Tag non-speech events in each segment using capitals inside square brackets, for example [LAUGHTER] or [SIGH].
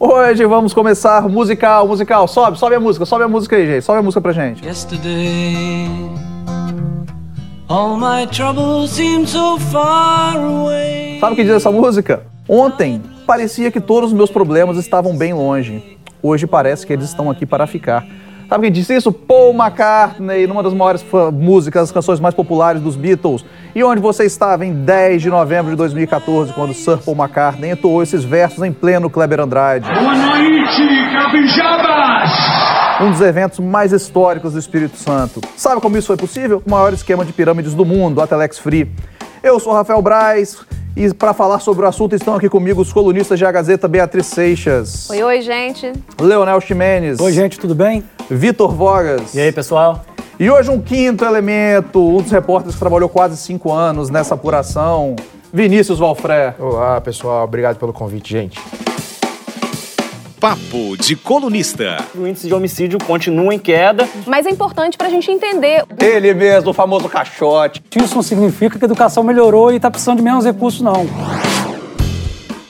Hoje vamos começar musical, musical. Sobe, sobe a música, sobe a música aí, gente. Sobe a música pra gente. Yesterday, all my troubles seem so far away. Sabe o que diz essa música? Ontem parecia que todos os meus problemas estavam bem longe. Hoje parece que eles estão aqui para ficar. Sabe quem disse isso? Paul McCartney, numa das maiores músicas, as canções mais populares dos Beatles. E onde você estava em 10 de novembro de 2014, quando Sir Paul McCartney entoou esses versos em pleno Kleber Andrade. Boa noite, capixabas! Um dos eventos mais históricos do Espírito Santo. Sabe como isso foi possível? O maior esquema de pirâmides do mundo, a Telex Free. Eu sou Rafael Braz, e para falar sobre o assunto estão aqui comigo os colunistas de A Gazeta, Beatriz Seixas. Oi, oi, gente. Leonel Ximenes. Oi, gente, tudo bem? Vitor Vogas. E aí, pessoal? E hoje um quinto elemento, um dos repórteres que trabalhou quase cinco anos nessa apuração, Vinícius Valfré. Olá, pessoal. Obrigado pelo convite, gente. Papo de colunista. O índice de homicídio continua em queda. Mas é importante para a gente entender. Ele mesmo, o famoso caixote. Isso não significa que a educação melhorou e está precisando de menos recursos, não.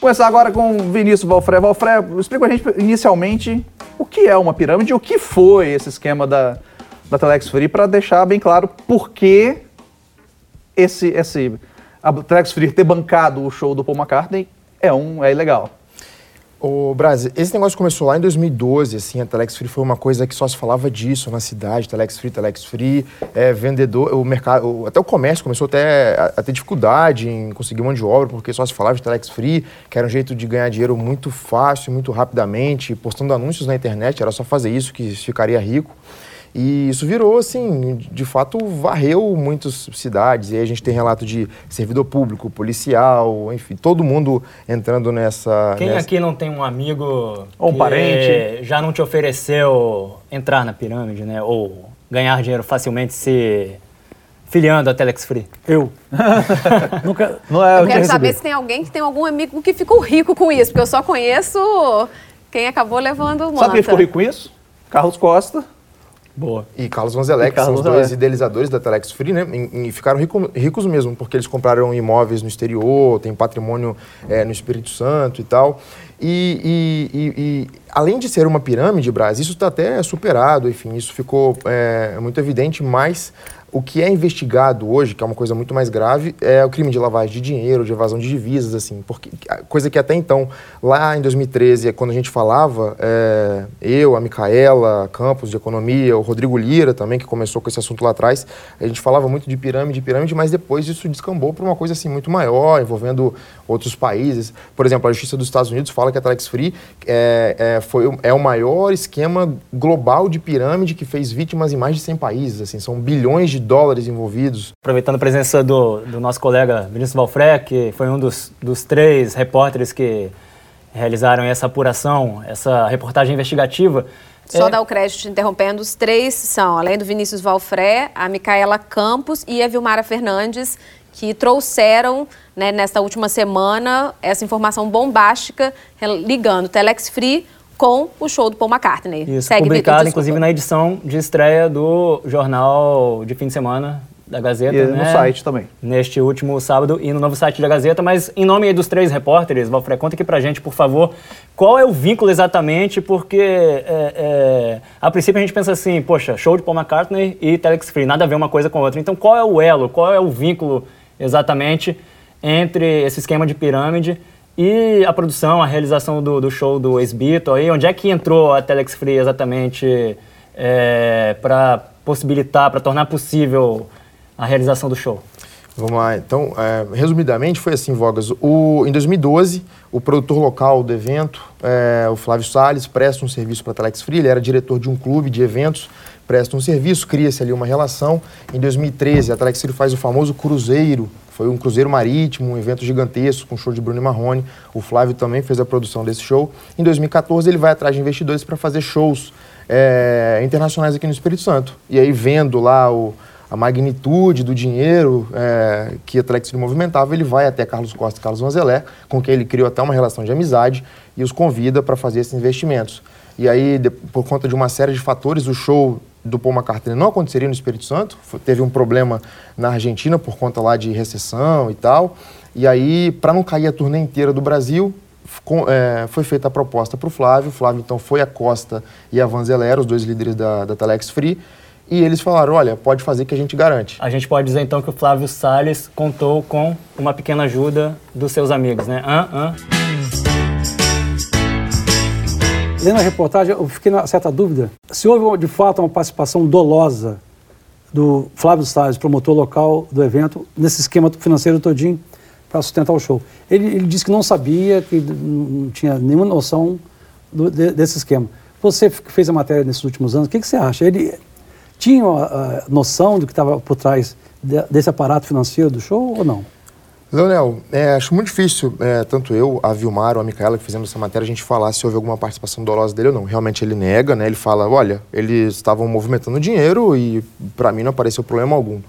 Começar agora com Vinícius Valfré. Valfré, explica a gente inicialmente o que é uma pirâmide e o que foi esse esquema da, da Telex Free para deixar bem claro por que esse, esse, a Telex Free ter bancado o show do Paul McCartney é, um, é ilegal. O Brasil, esse negócio começou lá em 2012, assim, a Telex Free foi uma coisa que só se falava disso na cidade, Telex Free, Telex Free, é, vendedor, o mercado, até o comércio começou até a, a, ter dificuldade em conseguir mão de obra, porque só se falava de Telex Free, que era um jeito de ganhar dinheiro muito fácil, muito rapidamente, postando anúncios na internet, era só fazer isso que ficaria rico. E isso virou, assim, de fato, varreu muitas cidades. E aí a gente tem relato de servidor público, policial, enfim, todo mundo entrando nessa. Quem nessa... aqui não tem um amigo ou um parente já não te ofereceu entrar na pirâmide, né? Ou ganhar dinheiro facilmente se filiando a Telex Free? Eu. [LAUGHS] Nunca. Não é, eu, eu quero saber se tem alguém que tem algum amigo que ficou rico com isso, porque eu só conheço quem acabou levando o Sabe quem ficou rico com isso? Carlos Costa. Boa. E Carlos Vanzelec, que são os dois idealizadores da Telex Free, né? E, e ficaram rico, ricos mesmo, porque eles compraram imóveis no exterior, tem patrimônio é, no Espírito Santo e tal. E, e, e, além de ser uma pirâmide, Braz, isso está até superado, enfim, isso ficou é, muito evidente, mas o que é investigado hoje, que é uma coisa muito mais grave, é o crime de lavagem de dinheiro, de evasão de divisas, assim, porque coisa que até então, lá em 2013, quando a gente falava, é, eu, a Micaela Campos de Economia, o Rodrigo Lira também, que começou com esse assunto lá atrás, a gente falava muito de pirâmide, pirâmide, mas depois isso descambou para uma coisa assim muito maior, envolvendo outros países. Por exemplo, a Justiça dos Estados Unidos fala que a Telex Free é, é, foi, é o maior esquema global de pirâmide que fez vítimas em mais de 100 países, assim, são bilhões de de dólares envolvidos. Aproveitando a presença do, do nosso colega Vinícius Valfré, que foi um dos, dos três repórteres que realizaram essa apuração, essa reportagem investigativa. Só é... dar o crédito interrompendo, os três são, além do Vinícius Valfré, a Micaela Campos e a Vilmara Fernandes, que trouxeram, né, nesta última semana, essa informação bombástica ligando Telex Free com o show do Paul McCartney. Isso, Segue, publicado Victor, inclusive na edição de estreia do jornal de fim de semana da Gazeta. E né? no site também. Neste último sábado e no novo site da Gazeta. Mas em nome dos três repórteres, Valfré, conta aqui pra gente, por favor, qual é o vínculo exatamente, porque é, é, a princípio a gente pensa assim, poxa, show de Paul McCartney e Telex Free, nada a ver uma coisa com a outra. Então qual é o elo, qual é o vínculo exatamente entre esse esquema de pirâmide e a produção, a realização do, do show do ex-Beatle, aí, onde é que entrou a Telex Free exatamente é, para possibilitar, para tornar possível a realização do show? Vamos lá, então, é, resumidamente foi assim, Vogas. O, em 2012, o produtor local do evento, é, o Flávio Salles, presta um serviço para a Telex Free, ele era diretor de um clube de eventos, presta um serviço, cria-se ali uma relação. Em 2013, a Telex Free faz o famoso cruzeiro foi um cruzeiro marítimo, um evento gigantesco com show de Bruno Marrone. O Flávio também fez a produção desse show. Em 2014 ele vai atrás de investidores para fazer shows é, internacionais aqui no Espírito Santo. E aí vendo lá o, a magnitude do dinheiro é, que a Telex movimentava, ele vai até Carlos Costa e Carlos Vanzelé, com quem ele criou até uma relação de amizade e os convida para fazer esses investimentos. E aí, de, por conta de uma série de fatores, o show do Paul McCartney não aconteceria no Espírito Santo. Teve um problema na Argentina por conta lá de recessão e tal. E aí, para não cair a turnê inteira do Brasil, com, é, foi feita a proposta para o Flávio. O Flávio, então, foi a Costa e a Vanzelera, os dois líderes da, da Telex Free. E eles falaram, olha, pode fazer que a gente garante. A gente pode dizer, então, que o Flávio Salles contou com uma pequena ajuda dos seus amigos, né? Hã? Hã? Lendo a reportagem, eu fiquei na certa dúvida se houve, de fato, uma participação dolosa do Flávio Salles, promotor local do evento, nesse esquema financeiro todinho para sustentar o show. Ele, ele, disse que não sabia, que não tinha nenhuma noção do, de, desse esquema. Você fez a matéria nesses últimos anos, o que, que você acha? Ele tinha a, a noção do que estava por trás de, desse aparato financeiro do show ou não? Leonel, é, acho muito difícil, é, tanto eu, a Vilmar ou a Micaela que fizemos essa matéria, a gente falar se houve alguma participação dolosa dele ou não. Realmente ele nega, né? Ele fala, olha, eles estavam movimentando dinheiro e para mim não apareceu problema algum.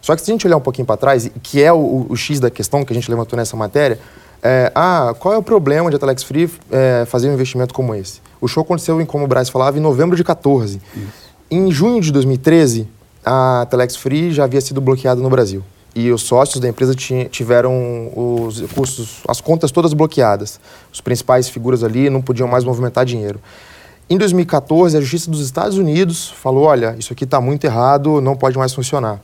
Só que se a gente olhar um pouquinho para trás, que é o, o, X da questão que a gente levantou nessa matéria, é, ah, qual é o problema de a Telex Free é, fazer um investimento como esse? O show aconteceu, em, como o Braz falava, em novembro de 14. Isso. Em junho de 2013, a Telex Free já havia sido bloqueada no Brasil. E os sócios da empresa tiveram os recursos, as contas todas bloqueadas. Os principais figuras ali não podiam mais movimentar dinheiro. Em 2014, a Justiça dos Estados Unidos falou: olha, isso aqui está muito errado, não pode mais funcionar.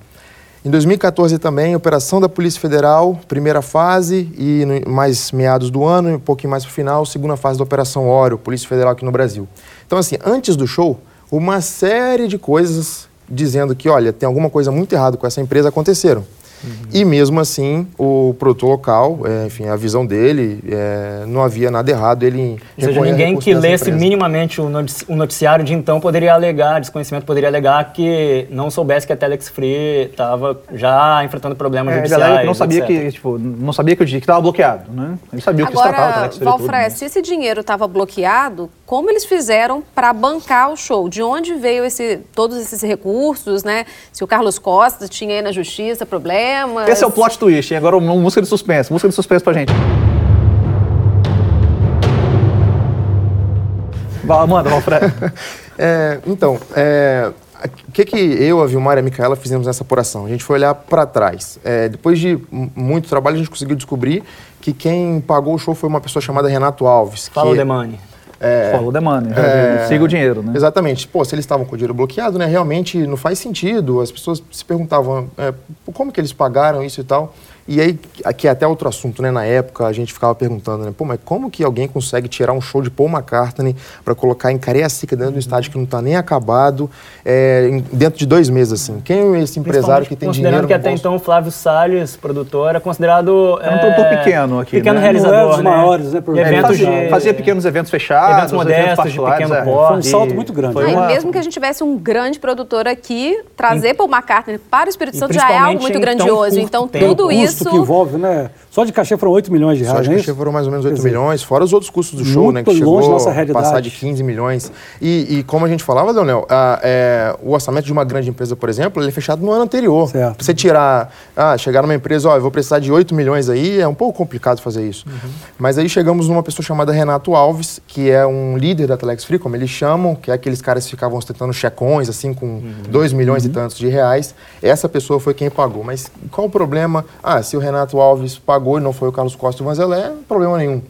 Em 2014 também, operação da Polícia Federal, primeira fase, e mais meados do ano, um pouquinho mais para o final, segunda fase da Operação Oro, Polícia Federal aqui no Brasil. Então, assim, antes do show, uma série de coisas dizendo que, olha, tem alguma coisa muito errada com essa empresa aconteceram. Uhum. E mesmo assim, o produtor local, é, enfim, a visão dele, é, não havia nada errado. Ele Ou seja, ninguém que lesse minimamente o noticiário de então poderia alegar, desconhecimento poderia alegar que não soubesse que a Telex Free estava já enfrentando problemas é, judiciais. Não sabia etc. que, tipo, não sabia que o estava bloqueado, né? Ele sabia Agora, o que se tratava a Telex Free. Valfre, se esse dinheiro estava bloqueado, como eles fizeram para bancar o show? De onde veio esse, todos esses recursos, né? Se o Carlos Costa tinha aí na justiça problema problemas. Esse é o plot twist. E agora uma música de suspense. Música de suspense pra gente. Manda, Alfredo. [LAUGHS] é, então, é, o que, que eu, a Vilmar e a Micaela fizemos nessa apuração? A gente foi olhar para trás. É, depois de muito trabalho, a gente conseguiu descobrir que quem pagou o show foi uma pessoa chamada Renato Alves. Fala que, o Demani. É, Follow the money, é, siga o dinheiro, né? Exatamente. Pô, se eles estavam com o dinheiro bloqueado, né, realmente não faz sentido. As pessoas se perguntavam é, como que eles pagaram isso e tal. E aí, aqui é até outro assunto, né? Na época a gente ficava perguntando, né? Pô, mas como que alguém consegue tirar um show de Paul McCartney para colocar em Cariacica dentro do estádio que não está nem acabado, é, em, dentro de dois meses, assim? Quem é esse empresário que tem dinheiro Considerando que até bolso? então o Flávio Salles, produtor, é considerado... É um produtor pequeno aqui, Pequeno né? realizador, não é dos né? maiores, né? Eventos fazia, de... fazia pequenos eventos fechados, eventos modestos, eventos de pequeno é. porte. Foi um salto muito grande. Foi uma... mesmo que a gente tivesse um grande produtor aqui, trazer em... Paul McCartney para o Espírito Santo já é algo muito grandioso. Então, tudo isso... que envolve, né? Só de cachê foram 8 milhões de reais. Só de é cachê foram mais ou menos 8 dizer, milhões, fora os outros custos do show, né? Que chegou longe nossa realidade. passar de 15 milhões. E, e como a gente falava, Leonel, a, é, o orçamento de uma grande empresa, por exemplo, ele é fechado no ano anterior. Certo. Você tirar, ah, chegar numa empresa, ó, eu vou precisar de 8 milhões aí, é um pouco complicado fazer isso. Uhum. Mas aí chegamos numa pessoa chamada Renato Alves, que é um líder da Telex Free, como eles chamam, que é aqueles caras que ficavam ostentando checões, assim, com uhum. 2 milhões uhum. e tantos de reais. Essa pessoa foi quem pagou. Mas qual o problema? Ah, se o Renato Alves pagou e não foi o Carlos Costa e o Vanzelé, problema nenhum.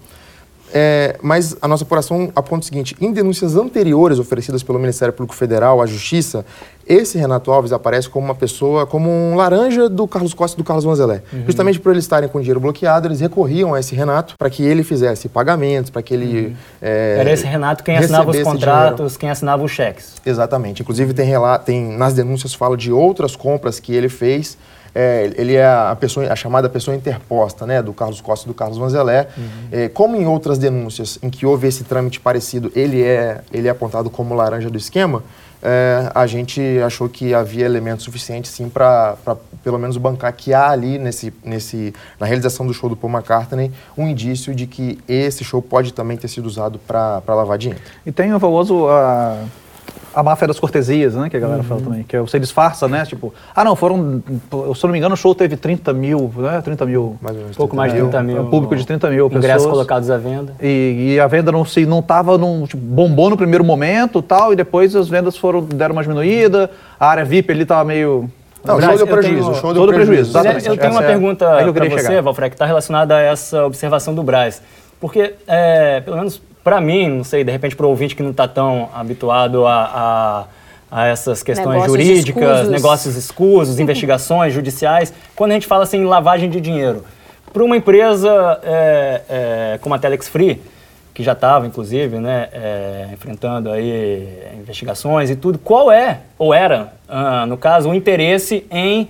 É, mas a nossa apuração aponta o seguinte: em denúncias anteriores oferecidas pelo Ministério Público Federal à Justiça, esse Renato Alves aparece como uma pessoa, como um laranja do Carlos Costa e do Carlos Vanzelé. Uhum. Justamente por eles estarem com dinheiro bloqueado, eles recorriam a esse Renato para que ele fizesse pagamentos, para que ele. Uhum. É, Era esse Renato quem assinava os contratos, dinheiro. quem assinava os cheques. Exatamente. Inclusive, tem, tem nas denúncias fala de outras compras que ele fez é, ele é a, pessoa, a chamada pessoa interposta, né, do Carlos Costa e do Carlos Vanzelé. Uhum. É, como em outras denúncias em que houve esse trâmite parecido, ele é, ele é apontado como laranja do esquema, é, a gente achou que havia elementos suficientes, sim, para pelo menos bancar que há ali, nesse, nesse, na realização do show do Paul McCartney, um indício de que esse show pode também ter sido usado para lavar dinheiro. E tem o famoso... Uh a máfia das cortesias, né? Que a galera uhum. fala também. Que é você disfarça, né? Tipo, ah, não, foram. Se eu não me engano, o show teve 30 mil, né? 30 mil. Mais ou menos. Pouco mais de 30 mil. Um público de 30 mil ingressos pessoas. colocados à venda. E, e, a venda não se não tava num. Tipo, bombou no primeiro momento tal, e depois as vendas foram, deram uma diminuída. A área VIP ali tava meio. Não, o show deu prejuízo. Tenho, show deu prejuízo, exatamente. Eu tenho uma é, pergunta é para você, Valfré, que está relacionada a essa observação do Braz. Porque, é, pelo menos para mim, não sei, de repente para o ouvinte que não está tão habituado a, a, a essas questões negócios jurídicas, escusos. negócios escusos, investigações [LAUGHS] judiciais, quando a gente fala assim lavagem de dinheiro, para uma empresa é, é, como a Telex Free, que já estava, inclusive, né, é, enfrentando aí investigações e tudo, qual é, ou era, ah, no caso, o interesse em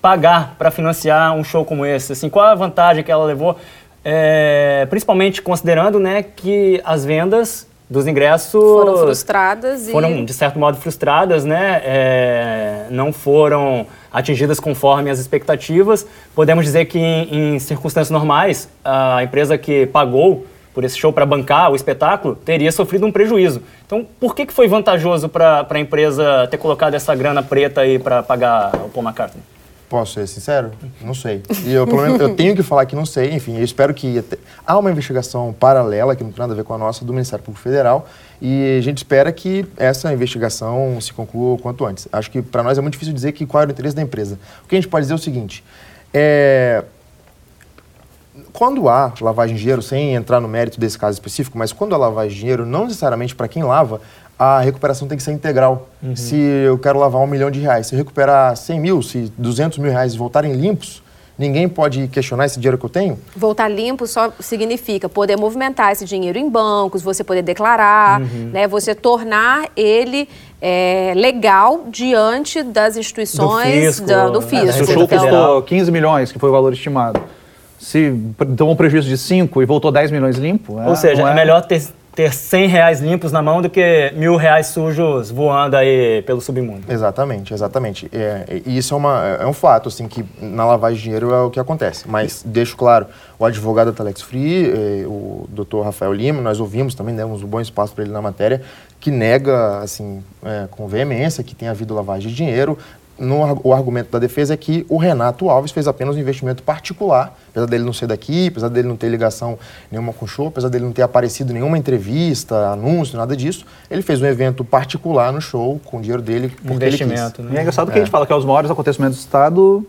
pagar para financiar um show como esse? Assim, qual a vantagem que ela levou? É, principalmente considerando né, que as vendas dos ingressos foram frustradas foram e... de certo modo frustradas, né? É, não foram atingidas conforme as expectativas. Podemos dizer que em, em circunstâncias normais a empresa que pagou por esse show para bancar o espetáculo teria sofrido um prejuízo. Então, por que, que foi vantajoso para a empresa ter colocado essa grana preta aí para pagar o Paul McCartney? Posso ser sincero? Não sei. E eu, pelo menos, eu tenho que falar que não sei. Enfim, eu espero que... Há uma investigação paralela, que não tem nada a ver com a nossa, do Ministério Público Federal, e a gente espera que essa investigação se conclua o quanto antes. Acho que para nós é muito difícil dizer que qual era o interesse da empresa. O que a gente pode dizer é o seguinte, é... Quando há lavagem de dinheiro, sem entrar no mérito desse caso específico, mas quando há lavagem de dinheiro, não necessariamente para quem lava, a recuperação tem que ser integral. Uhum. Se eu quero lavar um milhão de reais, se eu recuperar 100 mil, se 200 mil reais voltarem limpos, ninguém pode questionar esse dinheiro que eu tenho? Voltar limpo só significa poder movimentar esse dinheiro em bancos, você poder declarar, uhum. né, você tornar ele é, legal diante das instituições do fisco. Da, do fisco. Se o show custou 15 milhões, que foi o valor estimado, se tomou um prejuízo de 5 e voltou 10 milhões limpo... Ou é, seja, é, é melhor ter ter 100 reais limpos na mão do que mil reais sujos voando aí pelo submundo. Exatamente, exatamente. É, e isso é, uma, é um fato, assim, que na lavagem de dinheiro é o que acontece. Mas deixo claro, o advogado da Telex Free, eh, o doutor Rafael Lima, nós ouvimos também, demos um bom espaço para ele na matéria, que nega, assim, é, com veemência que tenha havido lavagem de dinheiro, no, o argumento da defesa é que o Renato Alves fez apenas um investimento particular, apesar dele não ser daqui, apesar dele não ter ligação nenhuma com o show, apesar dele não ter aparecido em nenhuma entrevista, anúncio, nada disso, ele fez um evento particular no show com o dinheiro dele, investimento. Né? E é engraçado é. que a gente fala que é os maiores acontecimentos do Estado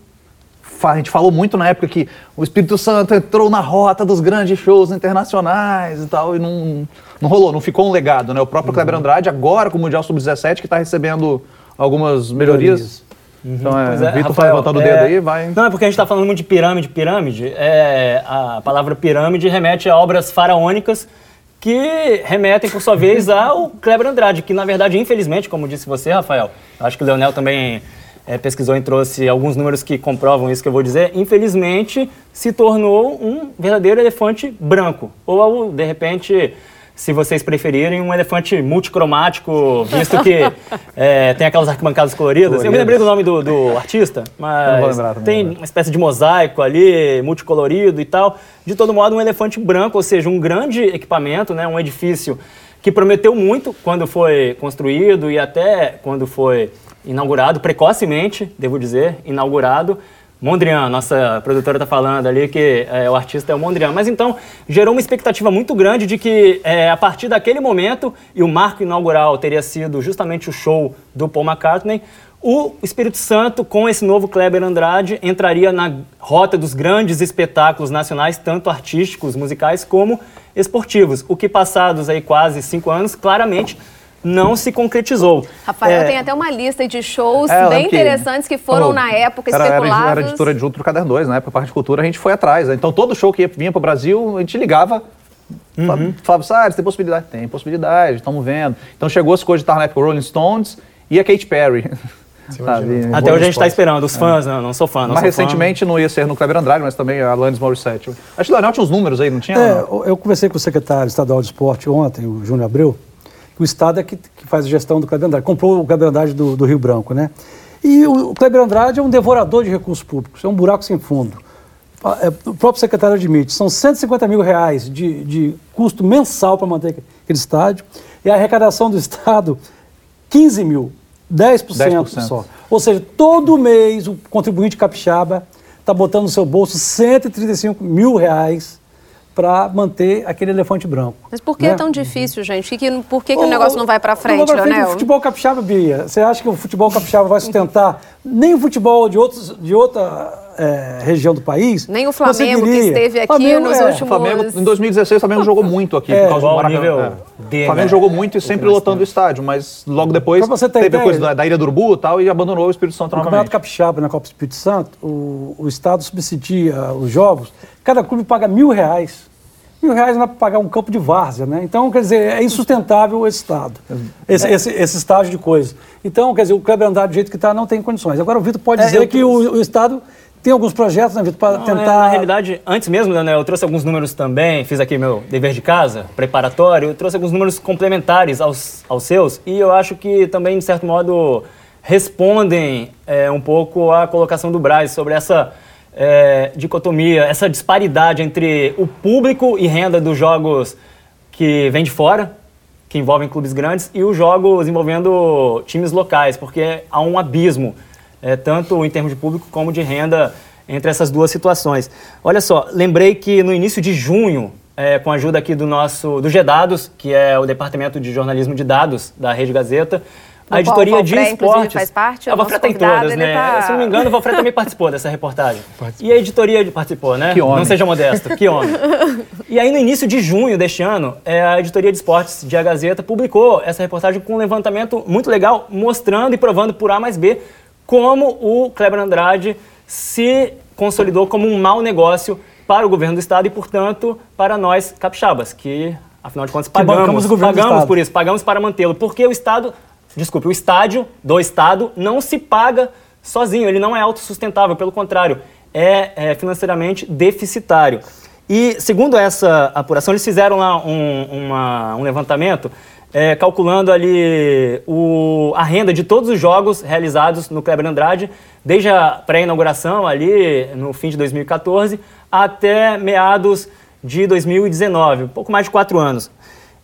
a gente falou muito na época que o Espírito Santo entrou na rota dos grandes shows internacionais e tal, e não, não rolou, não ficou um legado, né? O próprio uhum. Kleber Andrade, agora com o Mundial Sub-17, que está recebendo algumas melhorias. Uhum. Então, é, é Vitor o dedo é, aí, vai. Não, é porque a gente está falando muito de pirâmide, pirâmide. É, a palavra pirâmide remete a obras faraônicas que remetem, por sua [LAUGHS] vez, ao Kleber Andrade, que, na verdade, infelizmente, como disse você, Rafael, acho que o Leonel também é, pesquisou e trouxe alguns números que comprovam isso que eu vou dizer, infelizmente se tornou um verdadeiro elefante branco. Ou, de repente, se vocês preferirem, um elefante multicromático, visto que [LAUGHS] é, tem aquelas arquibancadas coloridas. Eu me lembrei do nome do, do artista, mas tem uma espécie de mosaico ali, multicolorido e tal. De todo modo, um elefante branco, ou seja, um grande equipamento, né, um edifício que prometeu muito quando foi construído e até quando foi inaugurado, precocemente, devo dizer, inaugurado, Mondrian, nossa produtora está falando ali que é, o artista é o Mondrian. Mas então gerou uma expectativa muito grande de que é, a partir daquele momento, e o marco inaugural teria sido justamente o show do Paul McCartney, o Espírito Santo, com esse novo Kleber Andrade, entraria na rota dos grandes espetáculos nacionais, tanto artísticos, musicais, como esportivos. O que passados aí quase cinco anos, claramente não se concretizou. Rafael, é... tem até uma lista de shows é, bem interessantes que, que foram, na época, era, especulados. Era, editora de junto do Caderno 2, na época, a parte de cultura, a gente foi atrás. Né? Então, todo show que vinha para o Brasil, a gente ligava Uhum. Flávio Salles, tem possibilidade? Tem possibilidade, estamos vendo. Então chegou as coisas de estar na época Rolling Stones e a Katy Perry. [LAUGHS] Sabe, Até hoje a gente está esperando, os fãs, é. não, não sou fã. Não mas sou recentemente fã. não ia ser no Kleber Andrade, mas também a Alanis Morissette. Acho que o Leonel tinha uns números aí, não tinha? É, eu conversei com o secretário estadual de esporte ontem, o Júnior Abreu, que o Estado é que, que, faz a gestão do Kleber Andrade. Comprou o Kleber Andrade do, do Rio Branco, né? E o, o Kleber Andrade é um devorador de recursos públicos, é um buraco sem fundo. É, o próprio secretário admite, são 150 mil reais de, de custo mensal para manter aquele estádio, e a arrecadação do Estado, 15 mil, 10%, 10%. só. Ou seja, todo mês o contribuinte capixaba está botando no seu bolso 135 mil reais para manter aquele elefante branco. Mas por que né? é tão difícil, gente? Que, que, por que, que o, o negócio não vai para frente, Leonel? O futebol capixaba, Bia, você acha que o futebol capixaba vai sustentar nem o futebol de, outros, de outra é, região do país. Nem o Flamengo que esteve aqui Flamengo, nos é, últimos. Flamengo, em 2016, o Flamengo jogou muito aqui é, por causa do Maracanã. É. O Flamengo jogou muito e sempre lotando o estádio, mas logo depois teve ideia, a coisa da, da Ilha do Urubu e tal e abandonou o Espírito Santo no novamente. Campeonato Capixaba, na Copa Espírito Santo, o, o Estado subsidia os jogos. Cada clube paga mil reais mil reais é para pagar um campo de várzea, né? Então, quer dizer, é insustentável esse Estado, esse, esse, esse estágio de coisa. Então, quer dizer, o Kleber Andrade, do jeito que está, não tem condições. Agora, o Vitor pode é, dizer que o, o Estado tem alguns projetos, né, Vitor, para tentar. É, na realidade, antes mesmo, né, eu trouxe alguns números também, fiz aqui meu dever de casa, preparatório, trouxe alguns números complementares aos, aos seus, e eu acho que também, de certo modo, respondem é, um pouco à colocação do Braz sobre essa é, dicotomia, essa disparidade entre o público e renda dos jogos que vem de fora, que envolvem clubes grandes, e os jogos envolvendo times locais, porque há um abismo, é, tanto em termos de público como de renda, entre essas duas situações. Olha só, lembrei que no início de junho, é, com a ajuda aqui do nosso do GEDados, que é o Departamento de Jornalismo de Dados da Rede Gazeta, a editoria de esportes. faz parte? A Valfré tem todas, né? Tá... Se não me engano, a Valfré também participou dessa reportagem. [LAUGHS] Participou. E a editoria participou, né? Que homem. Não seja modesto, que homem. [LAUGHS] e aí, no início de junho deste ano, é, a editoria de esportes de A Gazeta publicou essa reportagem com um levantamento muito legal, mostrando e provando por A mais B como o Kleber Andrade se consolidou como um mau negócio para o governo do estado e, portanto, para nós capixabas, que afinal de contas pagamos, pagamos por isso, pagamos para mantê-lo, porque o estado desculpe, o estádio do Estado não se paga sozinho, ele não é autossustentável, pelo contrário, é, é financeiramente deficitário. E, segundo essa apuração, eles fizeram lá um, uma, um levantamento é, calculando ali o, a renda de todos os jogos realizados no Kleber Andrade, desde a pré-inauguração ali no fim de 2014 até meados de 2019, um pouco mais de quatro anos.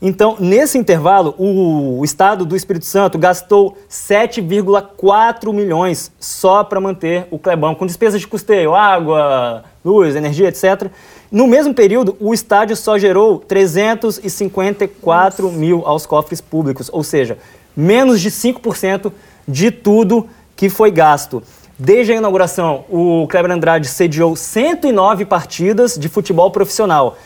Então, nesse intervalo, o, Estado do Espírito Santo gastou 7,4 milhões só para manter o Clebão, com despesas de custeio, água, luz, energia, etc. No mesmo período, o estádio só gerou 354 Nossa. mil aos cofres públicos, ou seja, menos de 5% de tudo que foi gasto. Desde a inauguração, o Kleber Andrade sediou 109 partidas de futebol profissional.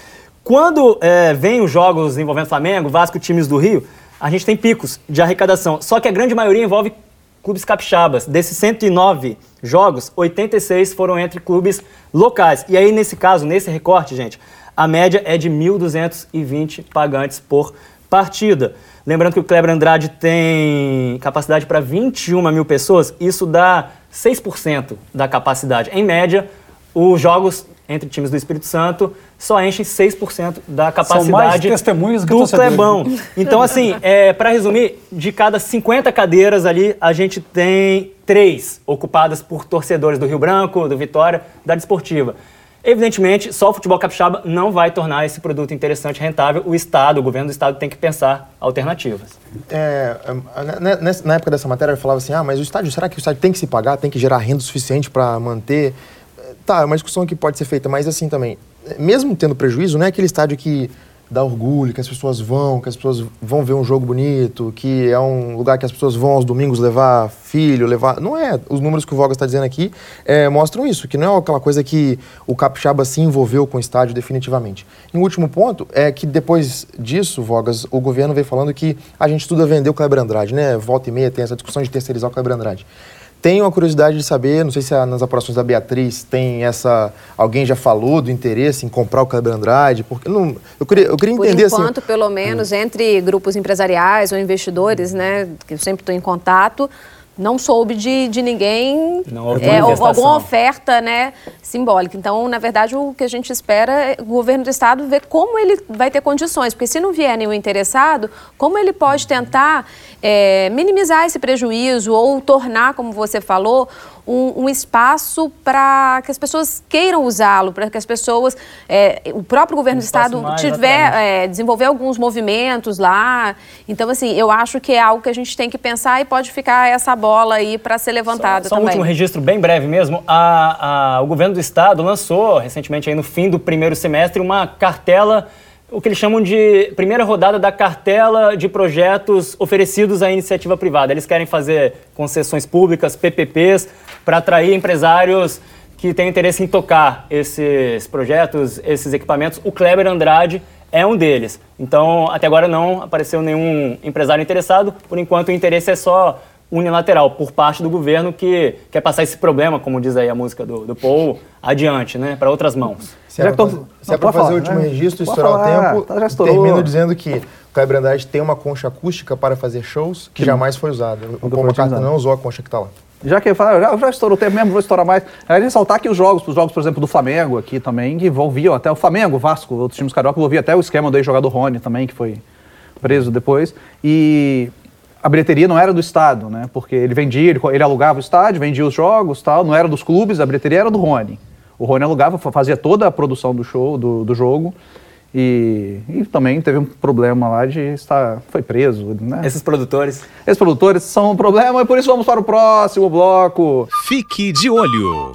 Quando é, vem os jogos envolvendo Flamengo, Vasco, times do Rio, a gente tem picos de arrecadação. Só que a grande maioria envolve clubes capixabas. Desses 109 jogos, 86 foram entre clubes locais. E aí, nesse caso, nesse recorte, gente, a média é de 1.220 pagantes por partida. Lembrando que o Kleber Andrade tem capacidade para 21 mil pessoas, isso dá 6% da capacidade. Em média, os jogos entre times do Espírito Santo só enchem 6% da capacidade do Clebão. Então, assim, [LAUGHS] é, para resumir, de cada 50 cadeiras ali, a gente tem três ocupadas por torcedores do Rio Branco, do Vitória, da Desportiva. Evidentemente, só o futebol capixaba não vai tornar esse produto interessante e rentável. O Estado, o governo do Estado tem que pensar alternativas. É, na época dessa matéria eu falava assim, ah, mas o estádio, será que o estádio tem que se pagar, tem que gerar renda suficiente para manter Tá, é uma discussão que pode ser feita, mas assim também, mesmo tendo prejuízo, não é aquele estádio que dá orgulho, que as pessoas vão, que as pessoas vão ver um jogo bonito, que é um lugar que as pessoas vão aos domingos levar filho, levar. Não é. Os números que o Vogas está dizendo aqui é, mostram isso, que não é aquela coisa que o Capixaba se envolveu com o estádio definitivamente. E um último ponto é que depois disso, Vogas, o governo veio falando que a gente estuda vender o Kleber Andrade, né? Volta e meia tem essa discussão de terceirizar o Kleber Andrade. Tenho a curiosidade de saber, não sei se nas apurações da Beatriz tem essa. Alguém já falou do interesse em comprar o Kleber Andrade? Porque não, eu queria, eu queria entender Por enquanto, assim, pelo menos, entre grupos empresariais ou investidores, né, que eu sempre estou em contato, não soube de, de ninguém é, alguma oferta né, simbólica. Então, na verdade, o que a gente espera é o governo do estado ver como ele vai ter condições, porque se não vier nenhum interessado, como ele pode tentar é, minimizar esse prejuízo ou tornar, como você falou, um, um espaço para que as pessoas queiram usá-lo, para que as pessoas, é, o próprio governo um do estado tiver, é, desenvolver alguns movimentos lá. Então, assim, eu acho que é algo que a gente tem que pensar e pode ficar essa bola aí para ser levantada só, só também. um último registro bem breve mesmo. A, a, o governo do estado lançou recentemente, aí no fim do primeiro semestre, uma cartela o que eles chamam de primeira rodada da cartela de projetos oferecidos à iniciativa privada. Eles querem fazer concessões públicas, PPPs, para atrair empresários que tem interesse em tocar esses projetos, esses equipamentos. O Kleber Andrade é um deles. Então, até agora não apareceu nenhum empresário interessado. Por enquanto, o interesse é só unilateral por parte do governo que quer passar esse problema, como diz aí a música do, do Paul, adiante, né, para outras mãos. Se é para fazer, fazer o último né? registro, estourar o tempo, tá, termino dizendo que o Kleber Andrade tem uma concha acústica para fazer shows que Sim. jamais foi usada. O Paul McCartney não usou a concha que está lá. Já que fala, já, já estourou o tempo mesmo, vou estourar mais. É ressaltar que os jogos, os jogos, por exemplo, do Flamengo aqui também, que envolviam até o Flamengo, Vasco, outros times carioca, envolvia até o esquema do jogador Rony também, que foi preso depois. E a bilheteria não era do Estado, né? Porque ele vendia, ele, ele, alugava o estádio, vendia os jogos tal, não era dos clubes, a bilheteria era do Rony. O Rony alugava, fazia toda a produção do show, do, do jogo. E, e, também teve um problema lá de estar. Foi preso, né? Esses produtores. Esses produtores são um problema e por isso vamos para o próximo bloco. Fique de olho.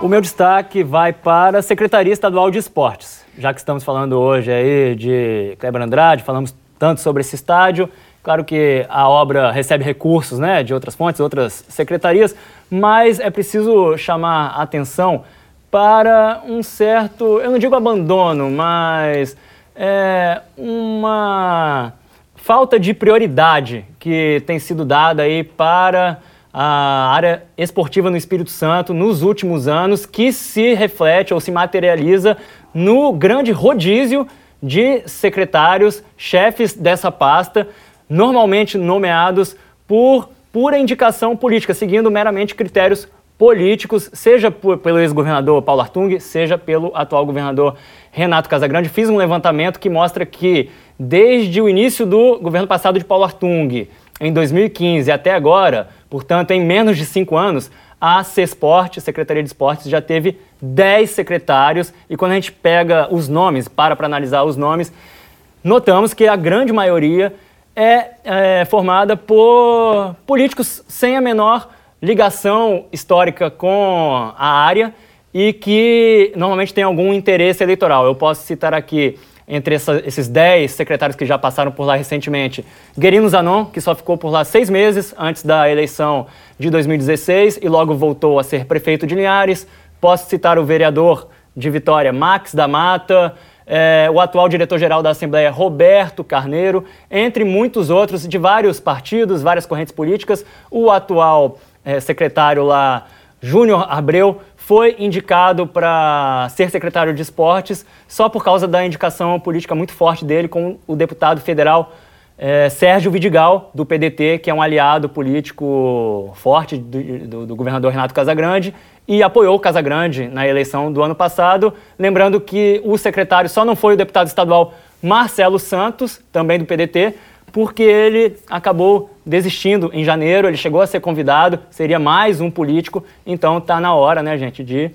O meu destaque vai para a Secretaria Estadual de Esportes. Já que estamos falando hoje aí de Kleber Andrade, falamos tanto sobre esse estádio. Claro que a obra recebe recursos né, de outras fontes, outras secretarias, mas é preciso chamar atenção para um certo, eu não digo abandono, mas é, uma falta de prioridade que tem sido dada aí para a área esportiva no Espírito Santo nos últimos anos, que se reflete ou se materializa no grande rodízio de secretários, chefes dessa pasta, normalmente nomeados por pura indicação política, seguindo meramente critérios políticos, seja por, pelo ex-governador Paulo Artung, seja pelo atual governador Renato Casagrande. Fiz um levantamento que mostra que, desde o início do governo passado de Paulo Artung, em 2015 até agora, portanto, em menos de cinco anos, a CESPORT, Secretaria de Esportes, já teve 10 secretários. E quando a gente pega os nomes, para para analisar os nomes, notamos que a grande maioria é, é formada por políticos sem a menor ligação histórica com a área e que normalmente tem algum interesse eleitoral. Eu posso citar aqui, entre essa, esses 10 secretários que já passaram por lá recentemente, Guerino Zanon, que só ficou por lá seis meses antes da eleição de 2016 e logo voltou a ser prefeito de Linhares. Posso citar o vereador de Vitória, Max da Mata, é, o atual diretor-geral da Assembleia, Roberto Carneiro, entre muitos outros de vários partidos, várias correntes políticas, o atual é, secretário lá, Júnior Abreu, foi indicado para ser secretário de esportes só por causa da indicação política muito forte dele com o deputado federal é, Sérgio Vidigal, do PDT, que é um aliado político forte do, do, do, governador Renato Casagrande, e apoiou o Casagrande na eleição do ano passado. Lembrando que o secretário só não foi o deputado estadual Marcelo Santos, também do PDT, porque ele acabou desistindo em janeiro, ele chegou a ser convidado, seria mais um político, então está na hora, né, gente, de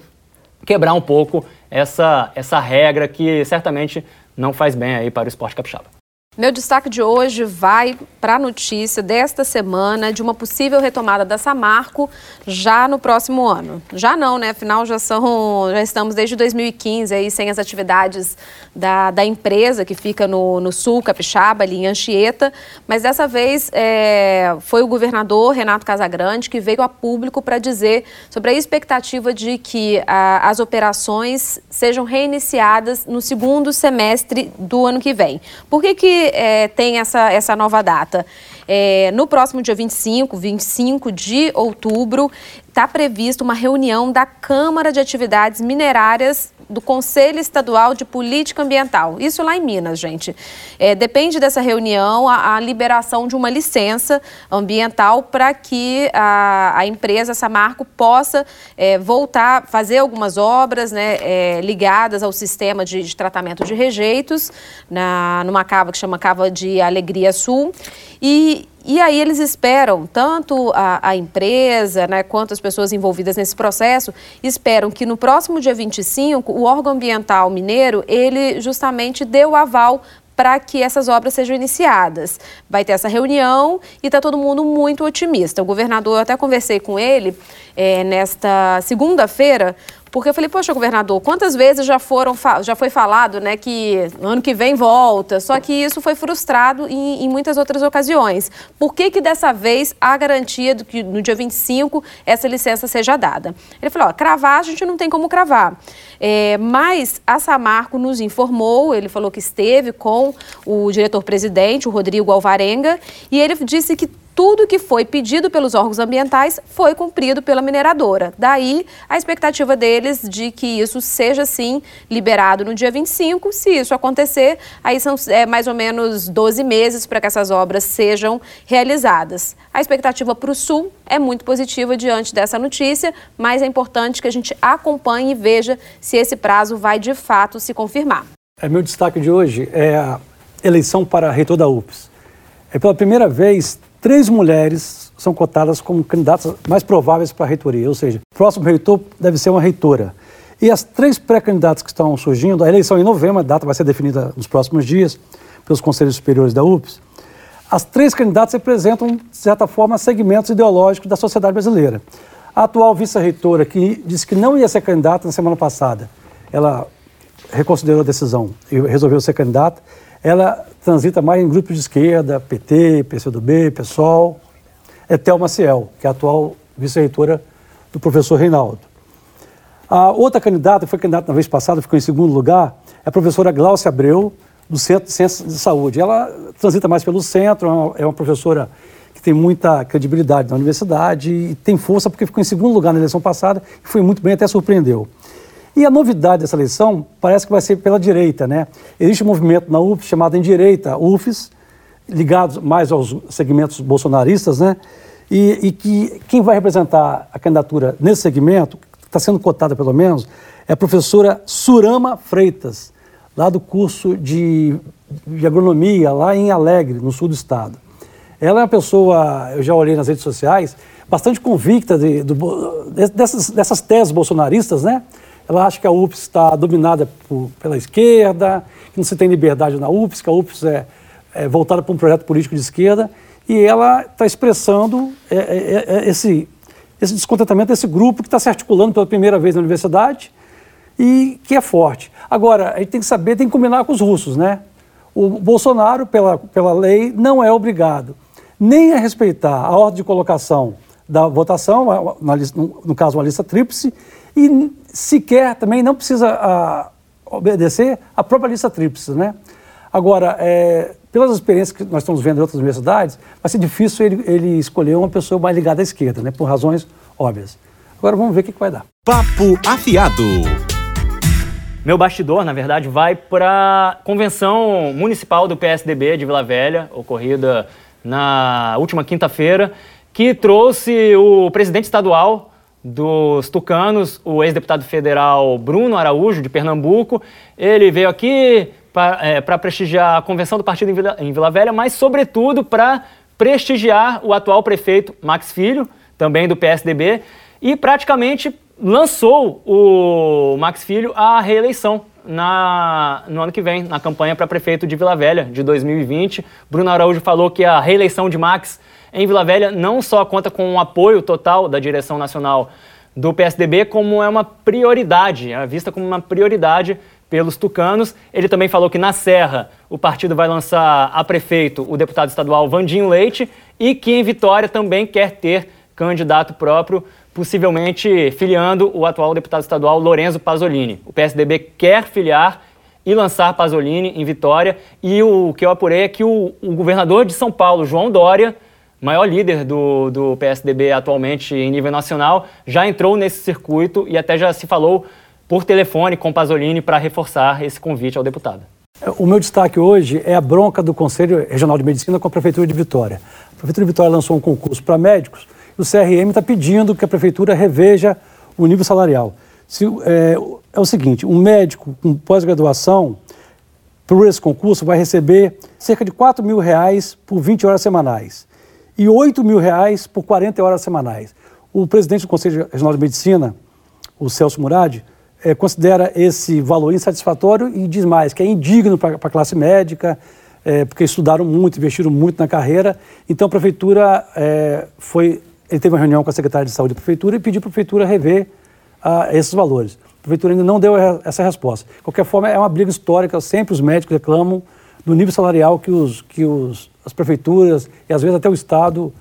quebrar um pouco essa, essa regra que certamente não faz bem aí para o esporte capixaba. Meu destaque de hoje vai para a notícia desta semana de uma possível retomada da Samarco já no próximo ano. Já não, né? Afinal, já, são, já estamos desde 2015 aí sem as atividades da, da empresa que fica no, no sul, Capixaba, ali em Anchieta. Mas dessa vez é, foi o governador Renato Casagrande que veio a público para dizer sobre a expectativa de que a, as operações sejam reiniciadas no segundo semestre do ano que vem. Por que, que é, tem essa, essa nova data? É, no próximo dia 25, 25 de outubro, está prevista uma reunião da Câmara de Atividades Minerárias do Conselho Estadual de Política Ambiental. Isso lá em Minas, gente. É, depende dessa reunião a, a, liberação de uma licença ambiental para que a, a empresa Samarco possa é, voltar, fazer algumas obras né, é, ligadas ao sistema de, de, tratamento de rejeitos na, numa cava que chama Cava de Alegria Sul. E, e aí eles esperam, tanto a, a, empresa né, quanto as pessoas envolvidas nesse processo, esperam que no próximo dia 25, o órgão ambiental mineiro, ele justamente dê o aval para que essas obras sejam iniciadas. Vai ter essa reunião e está todo mundo muito otimista. O governador, eu até conversei com ele é, nesta segunda-feira, porque eu falei, poxa, governador, quantas vezes já foram já foi falado, né, que ano que vem volta, só que isso foi frustrado em, em muitas outras ocasiões. Por que que dessa vez há garantia de que no dia 25 essa licença seja dada? Ele falou, ó, cravar a gente não tem como cravar. É, mas a Samarco nos informou, ele falou que esteve com o diretor-presidente, o Rodrigo Alvarenga, e ele disse que tudo que foi pedido pelos órgãos ambientais foi cumprido pela mineradora. Daí a expectativa deles de que isso seja sim liberado no dia 25. Se isso acontecer, aí são é, mais ou menos 12 meses para que essas obras sejam realizadas. A expectativa para o Sul é muito positiva diante dessa notícia, mas é importante que a gente acompanhe e veja se esse prazo vai de fato se confirmar. É, meu destaque de hoje é a eleição para reitor da UPS. É pela primeira vez três mulheres são cotadas como candidatas mais prováveis para a reitoria, ou seja, o próximo reitor deve ser uma reitora. E as três pré-candidatas que estão surgindo, a eleição é em novembro, a data vai ser definida nos próximos dias pelos conselhos superiores da UPS. As três candidatas representam, de certa forma, segmentos ideológicos da sociedade brasileira. A atual vice-reitora, que disse que não ia ser candidata na semana passada, ela reconsiderou a decisão e resolveu ser candidata ela transita mais em grupos de esquerda, PT, PCdoB, PSOL. É Thelma Ciel, que é a atual vice-reitora do professor Reinaldo. A outra candidata, que foi candidata na vez passada, ficou em segundo lugar, é a professora Glaucia Abreu, do Centro de Ciências de Saúde. Ela transita mais pelo centro, é uma, é uma professora que tem muita credibilidade na universidade e tem força porque ficou em segundo lugar na eleição passada e foi muito bem, até surpreendeu. E a novidade dessa eleição parece que vai ser pela direita, né? Existe um movimento na UFES chamado Endireita UFES, ligado mais aos segmentos bolsonaristas, né? E, e, que quem vai representar a candidatura nesse segmento, está sendo cotada pelo menos, é a professora Surama Freitas, lá do curso de, de agronomia, lá em Alegre, no sul do estado. Ela é uma pessoa, eu já olhei nas redes sociais, bastante convicta de, de, dessas, dessas teses bolsonaristas, né? Ela acha que a UPS está dominada por, pela esquerda, que não se tem liberdade na UPS, que a UPS é, é voltada para um projeto político de esquerda, e ela está expressando é, é, é, é, esse, esse descontentamento desse grupo que está se articulando pela primeira vez na universidade e que é forte. Agora, a gente tem que saber, tem que combinar com os russos, né? O Bolsonaro, pela, pela lei, não é obrigado nem a respeitar a ordem de colocação da votação, no, no caso uma lista tríplice, e sequer também não precisa a, obedecer à própria lista tríplice, né? Agora, é, pelas experiências que nós estamos vendo em outras universidades, vai ser difícil ele, ele escolher uma pessoa mais ligada à esquerda, né? Por razões óbvias. Agora vamos ver o que, que vai dar. Papo afiado. Meu bastidor, na verdade, vai para a convenção municipal do PSDB de Vila Velha, ocorrida na última quinta-feira, que trouxe o presidente estadual dos tucanos, o ex-deputado federal Bruno Araújo, de Pernambuco. Ele veio aqui para é, prestigiar a convenção do partido em Vila, em Vila Velha, mas, sobretudo, para prestigiar o atual prefeito Max Filho, também do PSDB, e praticamente lançou o Max Filho à reeleição na, no ano que vem, na campanha para prefeito de Vila Velha de 2020. Bruno Araújo falou que a reeleição de Max em Vila Velha não só conta com o apoio total da direção nacional do PSDB, como é uma prioridade, é vista como uma prioridade pelos tucanos. Ele também falou que na Serra o partido vai lançar a prefeito o deputado estadual Vandinho Leite e que em Vitória também quer ter candidato próprio, possivelmente filiando o atual deputado estadual Lorenzo Pasolini. O PSDB quer filiar e lançar Pasolini em Vitória e o que eu apurei é que o, o governador de São Paulo, João Dória, maior líder do, do PSDB atualmente em nível nacional, já entrou nesse circuito e até já se falou por telefone com Pasolini para reforçar esse convite ao deputado. O meu destaque hoje é a bronca do Conselho Regional de Medicina com a Prefeitura de Vitória. A Prefeitura de Vitória lançou um concurso para médicos e o CRM está pedindo que a Prefeitura reveja o nível salarial. Se, é, é o seguinte, um médico com pós-graduação, por esse concurso, vai receber cerca de 4 mil reais por 20 horas semanais e 8 mil reais por 40 horas semanais. O presidente do Conselho Regional de Medicina, o Celso Murad, é, considera esse valor insatisfatório e diz mais que é indigno para a classe médica, é, porque estudaram muito, investiram muito na carreira. Então a prefeitura é, foi, ele teve uma reunião com a secretária de saúde da prefeitura e pediu para a prefeitura rever a esses valores. A prefeitura ainda não deu essa resposta. De qualquer forma, é uma briga histórica, sempre os médicos reclamam do nível salarial que, os, que os, as prefeituras e às vezes até o Estado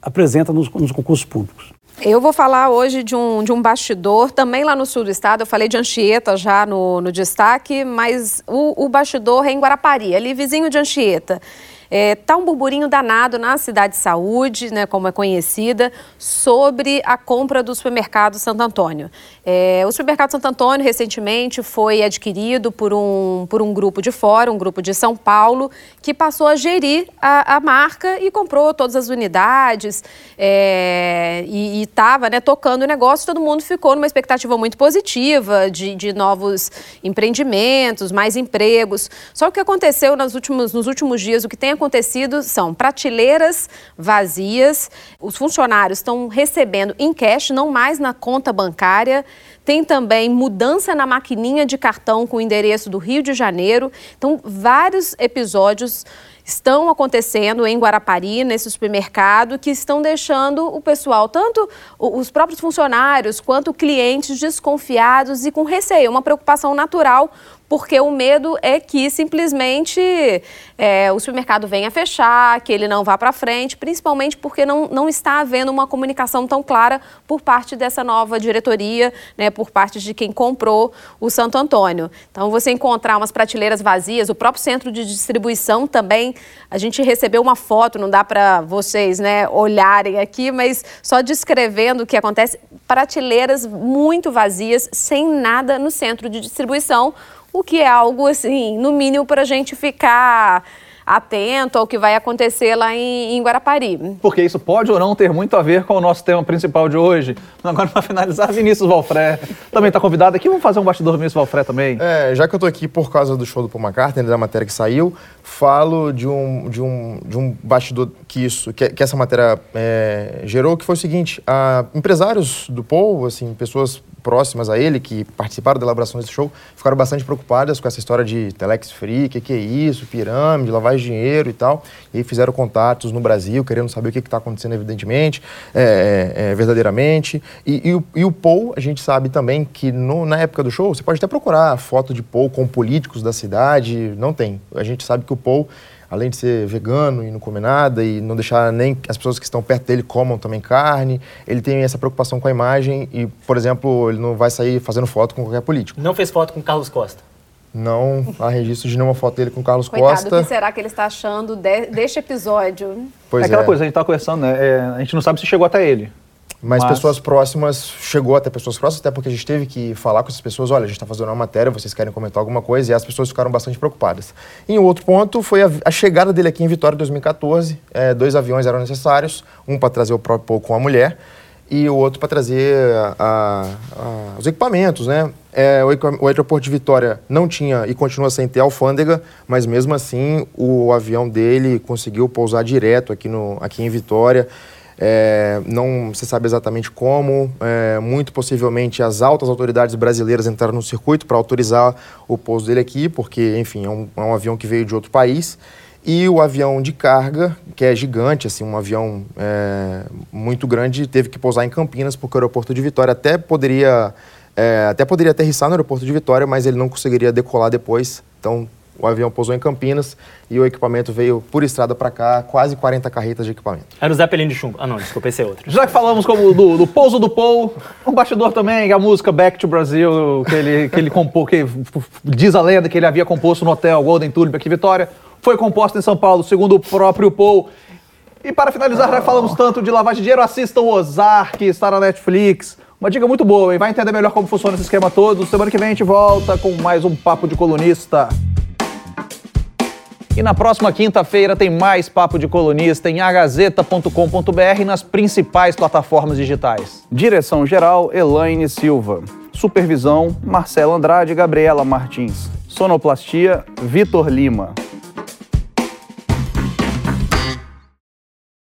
apresentam nos, nos concursos públicos. Eu vou falar hoje de um, de um bastidor, também lá no sul do estado. Eu falei de Anchieta já no, no destaque, mas o, o bastidor é em Guarapari, ali vizinho de Anchieta. Está é, tá um burburinho danado na cidade de saúde, né, como é conhecida, sobre a compra do supermercado Santo Antônio. É, o supermercado Santo Antônio recentemente foi adquirido por um, por um grupo de fora, um grupo de São Paulo, que passou a gerir a, a marca e comprou todas as unidades é, e estava né, tocando o negócio. Todo mundo ficou numa expectativa muito positiva de, de novos empreendimentos, mais empregos. Só que o que aconteceu nos últimos, nos últimos dias, o que tem acontecido são prateleiras vazias, os funcionários estão recebendo em cash, não mais na conta bancária. Tem também mudança na maquininha de cartão com o endereço do Rio de Janeiro. Então, vários episódios estão acontecendo em Guarapari, nesse supermercado, que estão deixando o pessoal, tanto os próprios funcionários quanto clientes, desconfiados e com receio, uma preocupação natural porque o medo é que simplesmente é, o supermercado venha fechar, que ele não vá para frente, principalmente porque não, não está havendo uma comunicação tão clara por parte dessa nova diretoria, né, por parte de quem comprou o Santo Antônio. Então, você encontrar umas prateleiras vazias, o próprio centro de distribuição também, a gente recebeu uma foto, não dá para vocês né, olharem aqui, mas só descrevendo o que acontece, prateleiras muito vazias, sem nada no centro de distribuição, o que é algo assim, no mínimo para a gente ficar atento ao que vai acontecer lá em, em, Guarapari. Porque isso pode ou não ter muito a ver com o nosso tema principal de hoje. Agora, para finalizar, Vinícius Valfré também está convidado aqui. Vamos fazer um bastidor do Vinícius Valfré também? É, já que eu estou aqui por causa do show do Paul McCartney, da matéria que saiu, falo de um, de um, de um bastidor que isso, que, que essa matéria é, gerou, que foi o seguinte, a, empresários do Paul, assim, pessoas próximas a ele, que participaram da elaboração desse show, ficaram bastante preocupadas com essa história de telex free, o que, que, é isso, pirâmide, lavagem de dinheiro e tal. E fizeram contatos no Brasil, querendo saber o que está acontecendo, evidentemente, é, é, é, verdadeiramente. E, e, o, e, o, Paul, a gente sabe também que no, na época do show, você pode até procurar foto de Paul com políticos da cidade, não tem. A gente sabe que o Paul além de ser vegano e não comer nada e não deixar nem as pessoas que estão perto dele comam também carne, ele tem essa preocupação com a imagem e, por exemplo, ele não vai sair fazendo foto com qualquer político. Não fez foto com Carlos Costa? Não há registro de nenhuma foto dele com Carlos Coitado, Costa. O que será que ele está achando de, deste episódio? Pois é aquela é. coisa, a gente está conversando, né? É, a gente não sabe se chegou até ele. Mas, Mas, pessoas próximas, chegou até pessoas próximas, até porque a gente teve que falar com essas pessoas, olha, a gente está fazendo uma matéria, vocês querem comentar alguma coisa, e as pessoas ficaram bastante preocupadas. E um outro ponto foi a, a chegada dele aqui em Vitória em 2014, é, dois aviões eram necessários, um para trazer o próprio com a mulher, e o outro para trazer a, a, os equipamentos, né? É, o, o, aeroporto de Vitória não tinha e continua sem ter alfândega, mas mesmo assim o avião dele conseguiu pousar direto aqui, no, aqui em Vitória. É, não se sabe exatamente como, é, muito possivelmente as altas autoridades brasileiras entraram no circuito para autorizar o pouso dele aqui, porque, enfim, é um, é um, avião que veio de outro país. E o avião de carga, que é gigante, assim, um avião é, muito grande, teve que pousar em Campinas, porque o aeroporto de Vitória até poderia, é, até poderia aterrissar no aeroporto de Vitória, mas ele não conseguiria decolar depois. Então, o avião pousou em Campinas e o equipamento veio por estrada para cá, quase 40 carretas de equipamento. Era o Zeppelin de chumbo. Ah, não, desculpa, esse é outro. Já que falamos como do, do pouso do Paul, um bastidor também, a música Back to Brazil, que ele, que ele compôs, que diz a lenda que ele havia composto no hotel Golden Tulip aqui em Vitória, foi composta em São Paulo, segundo o próprio Paul. E para finalizar, já falamos tanto de lavagem de dinheiro, assistam Ozark, está na Netflix. Uma dica muito boa, hein? Vai entender melhor como funciona esse esquema todo. Semana que vem a gente volta com mais um Papo de Colunista. E na próxima quinta-feira tem mais Papo de Colunista em agazeta.com.br e nas principais plataformas digitais. Direção-geral, Elaine Silva. Supervisão, Marcela Andrade e Gabriela Martins. Sonoplastia, Vitor Lima.